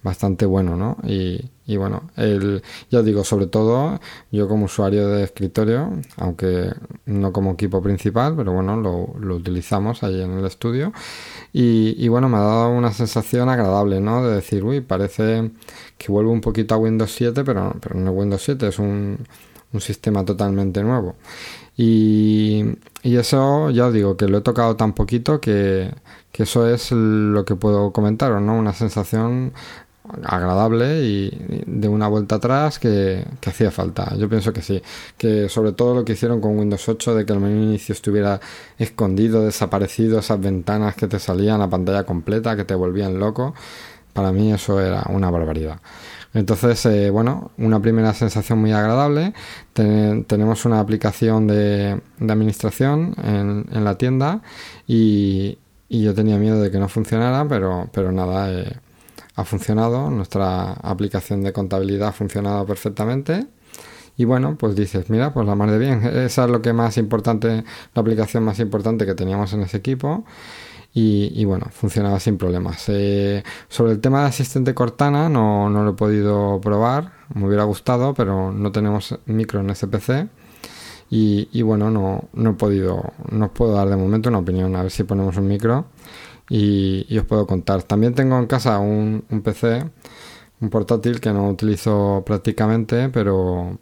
bastante bueno, ¿no? Y, bueno, el, ya os digo, sobre todo yo como usuario de escritorio, aunque no como equipo principal, pero bueno, lo, utilizamos ahí en el estudio. Y, bueno, me ha dado una sensación agradable, ¿no? De decir, uy, parece que vuelvo un poquito a Windows 7, pero, pero no Windows 7, es un, un sistema totalmente nuevo. Y, y, eso ya os digo que lo he tocado tan poquito que, que eso es lo que puedo comentaros, ¿no? Una sensación agradable y de una vuelta atrás que, hacía falta. Yo pienso que sí, que sobre todo lo que hicieron con Windows 8 de que el menú inicio estuviera escondido, desaparecido, esas ventanas que te salían a pantalla completa, que te volvían loco, para mí eso era una barbaridad. Entonces, eh, bueno, una primera sensación muy agradable. tenemos una aplicación de, administración en, en, la tienda y, y, yo tenía miedo de que no funcionara, pero, pero nada, eh, ha funcionado, nuestra aplicación de contabilidad ha funcionado perfectamente. Y bueno, pues dices, mira, pues la mar de bien, esa es lo que más importante, la aplicación más importante que teníamos en ese equipo. Y, bueno, funcionaba sin problemas. Eh, sobre el tema de asistente Cortana no, no lo he podido probar, me hubiera gustado, pero no tenemos micro en ese PC. Y, y bueno, no, no he podido, no os puedo dar de momento una opinión, a ver si ponemos un micro y, os puedo contar. También tengo en casa un, un PC, un portátil que no utilizo prácticamente, pero,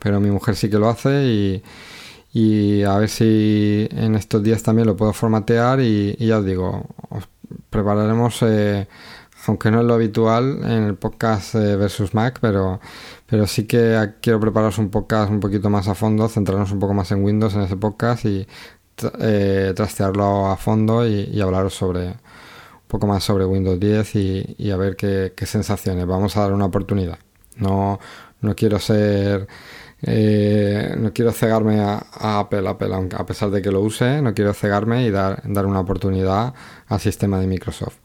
pero mi mujer sí que lo hace y, y a ver si en estos días también lo puedo formatear y, ya os digo, os prepararemos, eh, aunque no es lo habitual en el podcast eh, versus Mac, pero, pero sí que quiero prepararos un podcast un poquito más a fondo, centrarnos un poco más en Windows en ese podcast y eh, trastearlo a fondo y, hablaros sobre un poco más sobre Windows 10 y, a ver qué, sensaciones. Vamos a dar una oportunidad. No, no quiero ser eh, no quiero cegarme a, Apple, Apple, a pesar de que lo use, no quiero cegarme y dar, dar una oportunidad al sistema de Microsoft.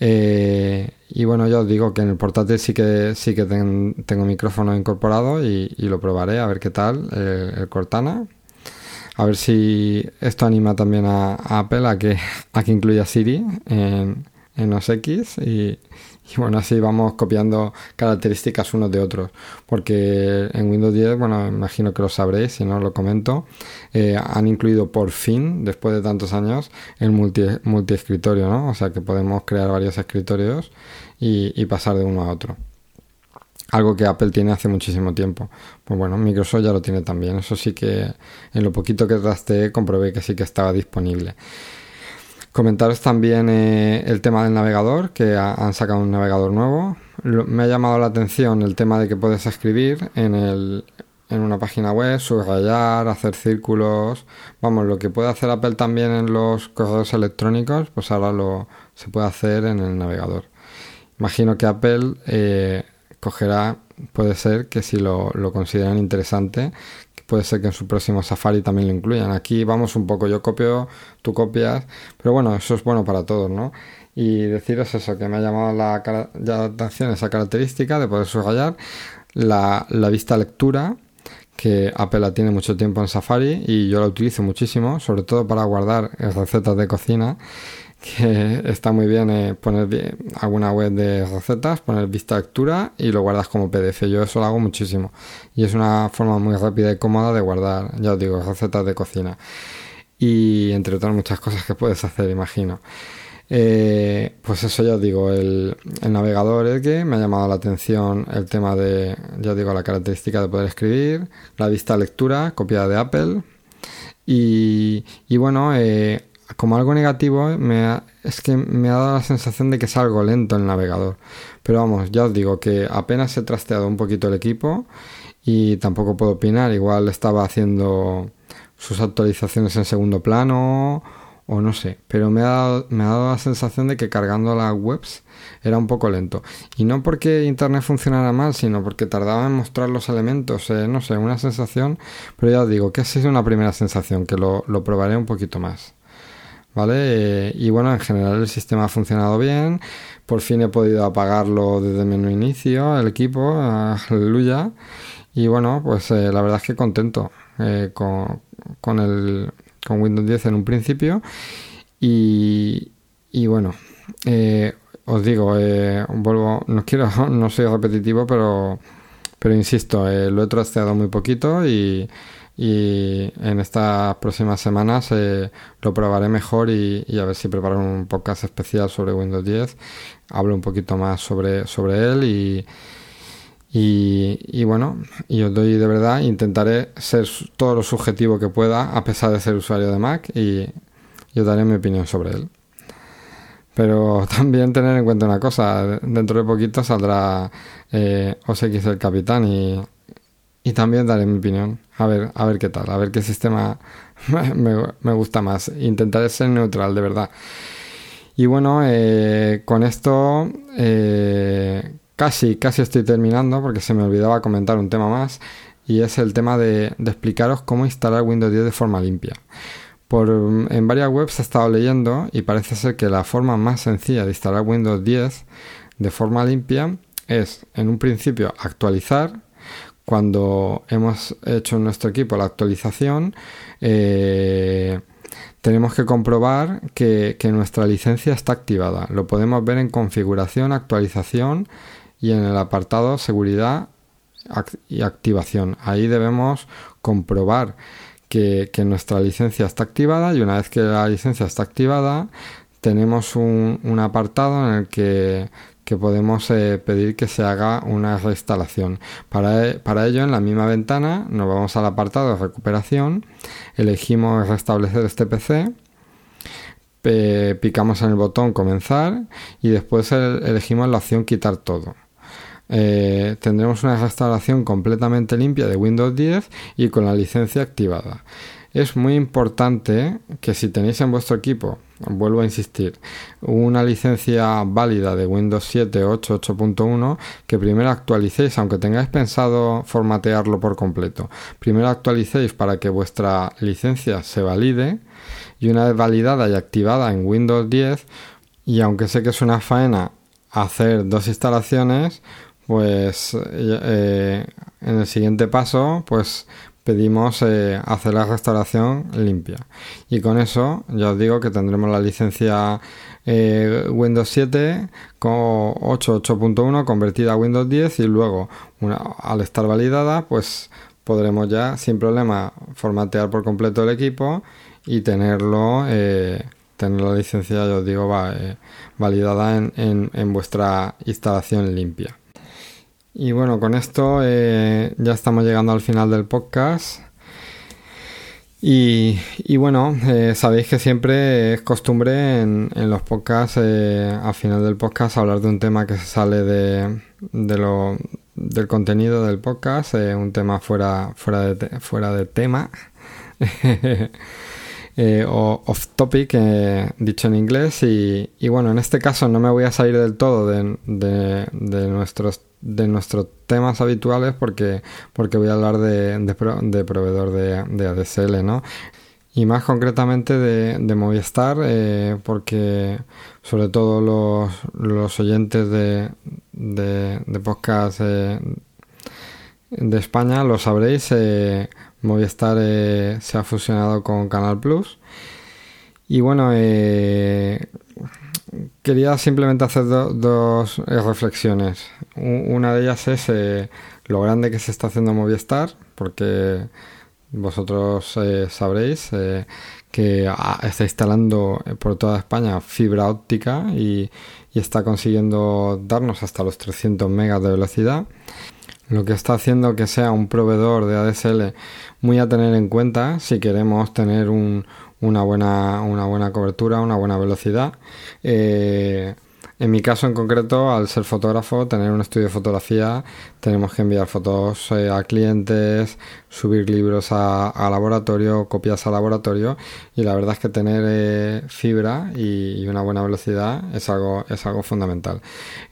Eh, y bueno, ya os digo que en el portátil sí que sí que tengo micrófono incorporado y, lo probaré a ver qué tal el Cortana. A ver si esto anima también a, Apple a que, a que incluya Siri en, en los X y, bueno, así vamos copiando características unos de otros. Porque en Windows 10, bueno, imagino que lo sabréis, si no lo comento, eh, han incluido por fin, después de tantos años, el multi, multi escritorio, ¿no? O sea que podemos crear varios escritorios y, pasar de uno a otro. Algo que Apple tiene hace muchísimo tiempo. Pues bueno, Microsoft ya lo tiene también. Eso sí que en lo poquito que trasteé comprobé que sí que estaba disponible. Comentaros también eh, el tema del navegador, que han sacado un navegador nuevo. me ha llamado la atención el tema de que puedes escribir en, el, en una página web, subrayar, hacer círculos. Vamos, lo que puede hacer Apple también en los correos electrónicos, pues ahora lo se puede hacer en el navegador. Imagino que Apple eh, cogerá, puede ser que si lo, lo consideran interesante, puede ser que en su próximo Safari también lo incluyan. Aquí vamos un poco, yo copio, tú copias, pero bueno, eso es bueno para todos, ¿no? Y deciros eso, que me ha llamado la, atención esa característica de poder subrayar la, la vista lectura, que Apple la tiene mucho tiempo en Safari y yo la utilizo muchísimo, sobre todo para guardar recetas de cocina que está muy bien eh, poner alguna web de recetas, poner vista lectura y lo guardas como PDF. Yo eso lo hago muchísimo y es una forma muy rápida y cómoda de guardar, ya os digo, recetas de cocina y entre otras muchas cosas que puedes hacer, imagino. Eh, pues eso ya os digo, el, navegador es que me ha llamado la atención el tema de, ya os digo, la característica de poder escribir, la vista lectura copiada de Apple. Y, y bueno, eh, como algo negativo me es que me ha dado la sensación de que es algo lento el navegador. Pero vamos, ya os digo que apenas he trasteado un poquito el equipo y tampoco puedo opinar. Igual estaba haciendo sus actualizaciones en segundo plano o no sé. Pero me ha dado, me ha dado la sensación de que cargando las webs era un poco lento. Y no porque Internet funcionara mal, sino porque tardaba en mostrar los elementos. Eh, no sé, una sensación. Pero ya os digo que esa es una primera sensación, que lo, lo probaré un poquito más. ¿Vale? y bueno, en general el sistema ha funcionado bien. Por fin he podido apagarlo desde el menú inicio, el equipo, aleluya. Y bueno, pues eh, la verdad es que contento eh, con, con, el, con Windows 10 en un principio. Y, y bueno, eh, os digo, vuelvo, no quiero, no soy repetitivo, pero, pero insisto, lo he trasteado muy poquito y y en estas próximas semanas eh, lo probaré mejor y, a ver si preparo un podcast especial sobre Windows 10 hablo un poquito más sobre, sobre él y, y, bueno y os doy de verdad intentaré ser todo lo subjetivo que pueda a pesar de ser usuario de Mac y, y os daré mi opinión sobre él. Pero también tener en cuenta una cosa dentro de poquito saldrá eh, OS X el Capitán y y también daré mi opinión. A ver, a ver qué tal, a ver qué sistema me, gusta más. Intentaré ser neutral, de verdad. Y bueno, eh, con esto eh, casi, casi estoy terminando porque se me olvidaba comentar un tema más y es el tema de, explicaros cómo instalar Windows 10 de forma limpia. Por, en varias webs he estado leyendo y parece ser que la forma más sencilla de instalar Windows 10 de forma limpia es en un principio actualizar cuando hemos hecho en nuestro equipo la actualización, eh, tenemos que comprobar que, nuestra licencia está activada. Lo podemos ver en configuración, actualización y en el apartado seguridad y activación. Ahí debemos comprobar que, nuestra licencia está activada y una vez que la licencia está activada tenemos un, apartado en el que, podemos eh, pedir que se haga una reinstalación. Para, para, ello, en la misma ventana, nos vamos al apartado de recuperación, elegimos restablecer este PC, picamos en el botón comenzar y después elegimos la opción quitar todo. Eh, tendremos una restauración completamente limpia de Windows 10 y con la licencia activada. Es muy importante que si tenéis en vuestro equipo, vuelvo a insistir, una licencia válida de Windows 7, 8, 8.1, que primero actualicéis, aunque tengáis pensado formatearlo por completo. Primero actualicéis para que vuestra licencia se valide y una vez validada y activada en Windows 10, y aunque sé que es una faena hacer dos instalaciones, pues eh, en el siguiente paso, pues pedimos eh, hacer la restauración limpia. Y con eso ya os digo que tendremos la licencia eh, Windows 7 con 8.8.1 convertida a Windows 10 y luego al estar validada pues podremos ya sin problema formatear por completo el equipo y tenerlo eh, tener la licencia ya os digo va, validada en vuestra instalación limpia. Y bueno, con esto eh, ya estamos llegando al final del podcast. Y, bueno, eh, sabéis que siempre es costumbre en, los podcasts, eh, al final del podcast, hablar de un tema que se sale de, lo, del contenido del podcast, un tema fuera, fuera, de, fuera de tema. o off topic, dicho en inglés. Y, bueno, en este caso no me voy a salir del todo de, de, de nuestros de nuestros temas habituales porque, porque voy a hablar de, de, proveedor de, de, ADSL, ¿no? Y más concretamente de, Movistar, eh, porque sobre todo los, los oyentes de, de, podcast eh, de España lo sabréis, eh, Movistar se ha fusionado con Canal Plus. Y bueno, quería simplemente hacer dos reflexiones. Una de ellas es eh, lo grande que se está haciendo Movistar, porque vosotros eh, sabréis eh, que está instalando por toda España fibra óptica y, y, está consiguiendo darnos hasta los 300 megas de velocidad. Lo que está haciendo que sea un proveedor de ADSL muy a tener en cuenta si queremos tener un, una buena, una buena cobertura, una buena velocidad. Eh, en mi caso en concreto, al ser fotógrafo, tener un estudio de fotografía, tenemos que enviar fotos eh, a clientes, subir libros a, laboratorio, copias a laboratorio y la verdad es que tener eh, fibra y, una buena velocidad es algo, es algo fundamental.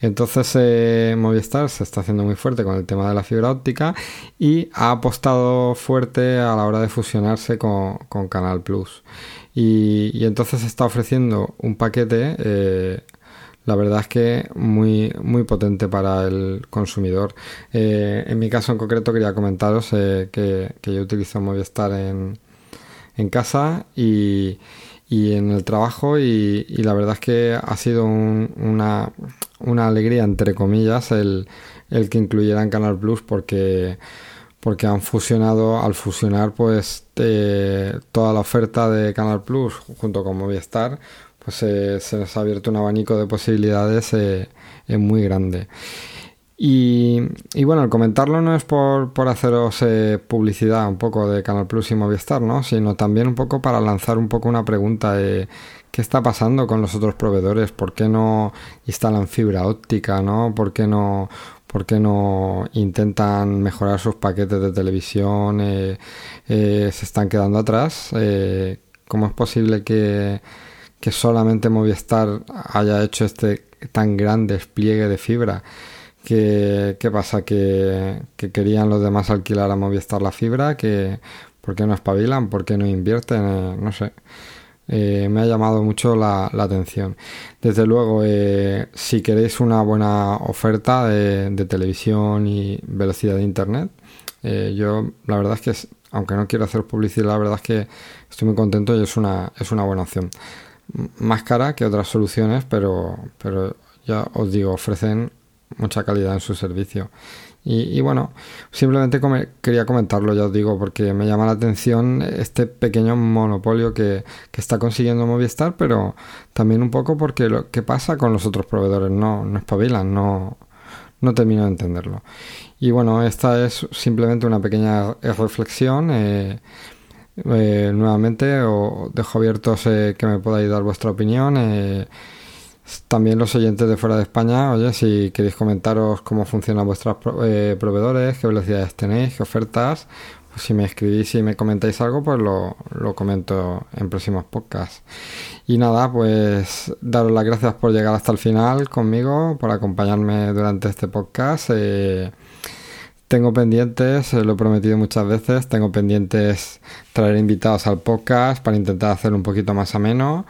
Entonces eh, Movistar se está haciendo muy fuerte con el tema de la fibra óptica y ha apostado fuerte a la hora de fusionarse con, Canal Plus. Y, y, entonces está ofreciendo un paquete la verdad es que muy, muy potente para el consumidor. Eh, en mi caso en concreto quería comentaros eh, que, yo utilizo Movistar en, en casa y, en el trabajo y, la verdad es que ha sido una, una, alegría, entre comillas, el, el que incluyeran Canal Plus porque porque han fusionado, al fusionar pues eh, toda la oferta de Canal Plus junto con Movistar, eh, se nos ha abierto un abanico de posibilidades eh, muy grande. Y, bueno, al comentarlo no es por, haceros eh, publicidad un poco de Canal Plus y Movistar, ¿no? Sino también un poco para lanzar un poco una pregunta. ¿Qué está pasando con los otros proveedores? ¿Por qué no instalan fibra óptica, no? ¿Por qué no, por qué no intentan mejorar sus paquetes de televisión? se están quedando atrás. ¿Cómo es posible que que solamente Movistar haya hecho este tan gran despliegue de fibra. ¿Qué, pasa? ¿Que, querían los demás alquilar a Movistar la fibra? que ¿Por qué no espabilan? ¿Por qué no invierten? Eh, no sé. Eh, me ha llamado mucho la, atención. Desde luego, eh, si queréis una buena oferta de, televisión y velocidad de internet, yo la verdad es que, aunque no quiero hacer publicidad, la verdad es que estoy muy contento y es una, es una buena opción más cara que otras soluciones, pero, pero ya os digo, ofrecen mucha calidad en su servicio. Y, bueno, simplemente quería comentarlo, ya os digo, porque me llama la atención este pequeño monopolio que, está consiguiendo Movistar, pero también un poco porque lo que pasa con los otros proveedores, no, no espabilan, no, no termino de entenderlo. Y bueno, esta es simplemente una pequeña reflexión. Eh, eh, nuevamente os dejo abiertos que me podáis dar vuestra opinión. Eh, también los oyentes de fuera de España, oye, si queréis comentaros cómo funcionan vuestros proveedores, qué velocidades tenéis, qué ofertas, pues si me escribís y me comentáis algo, pues lo, lo comento en próximos podcasts. Y nada, pues daros las gracias por llegar hasta el final conmigo, por acompañarme durante este podcast. Eh, tengo pendientes, eh, lo he prometido muchas veces, tengo pendientes traer invitados al podcast para intentar hacer un poquito más ameno.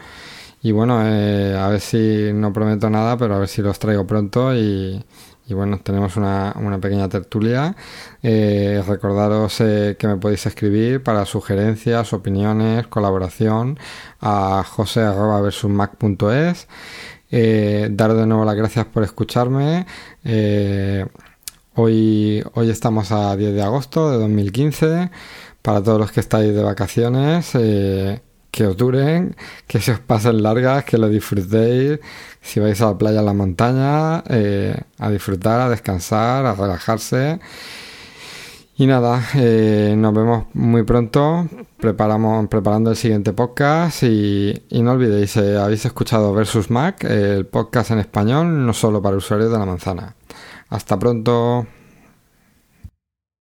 Y bueno, eh, a ver si no prometo nada, pero a ver si los traigo pronto y, bueno, tenemos una, pequeña tertulia. Eh, recordaros eh, que me podéis escribir para sugerencias, opiniones, colaboración a jose.versusmac.es. Eh, daros de nuevo las gracias por escucharme. Eh, hoy, hoy estamos a 10 de agosto de 2015. Para todos los que estáis de vacaciones, que os duren, que se os pasen largas, que lo disfrutéis. Si vais a la playa, a la montaña, eh, a disfrutar, a descansar, a relajarse. Y nada, eh, nos vemos muy pronto. Preparamos, preparando el siguiente podcast. Y, no olvidéis, eh, habéis escuchado Versus Mac, el podcast en español, no solo para usuarios de la manzana. Hasta pronto.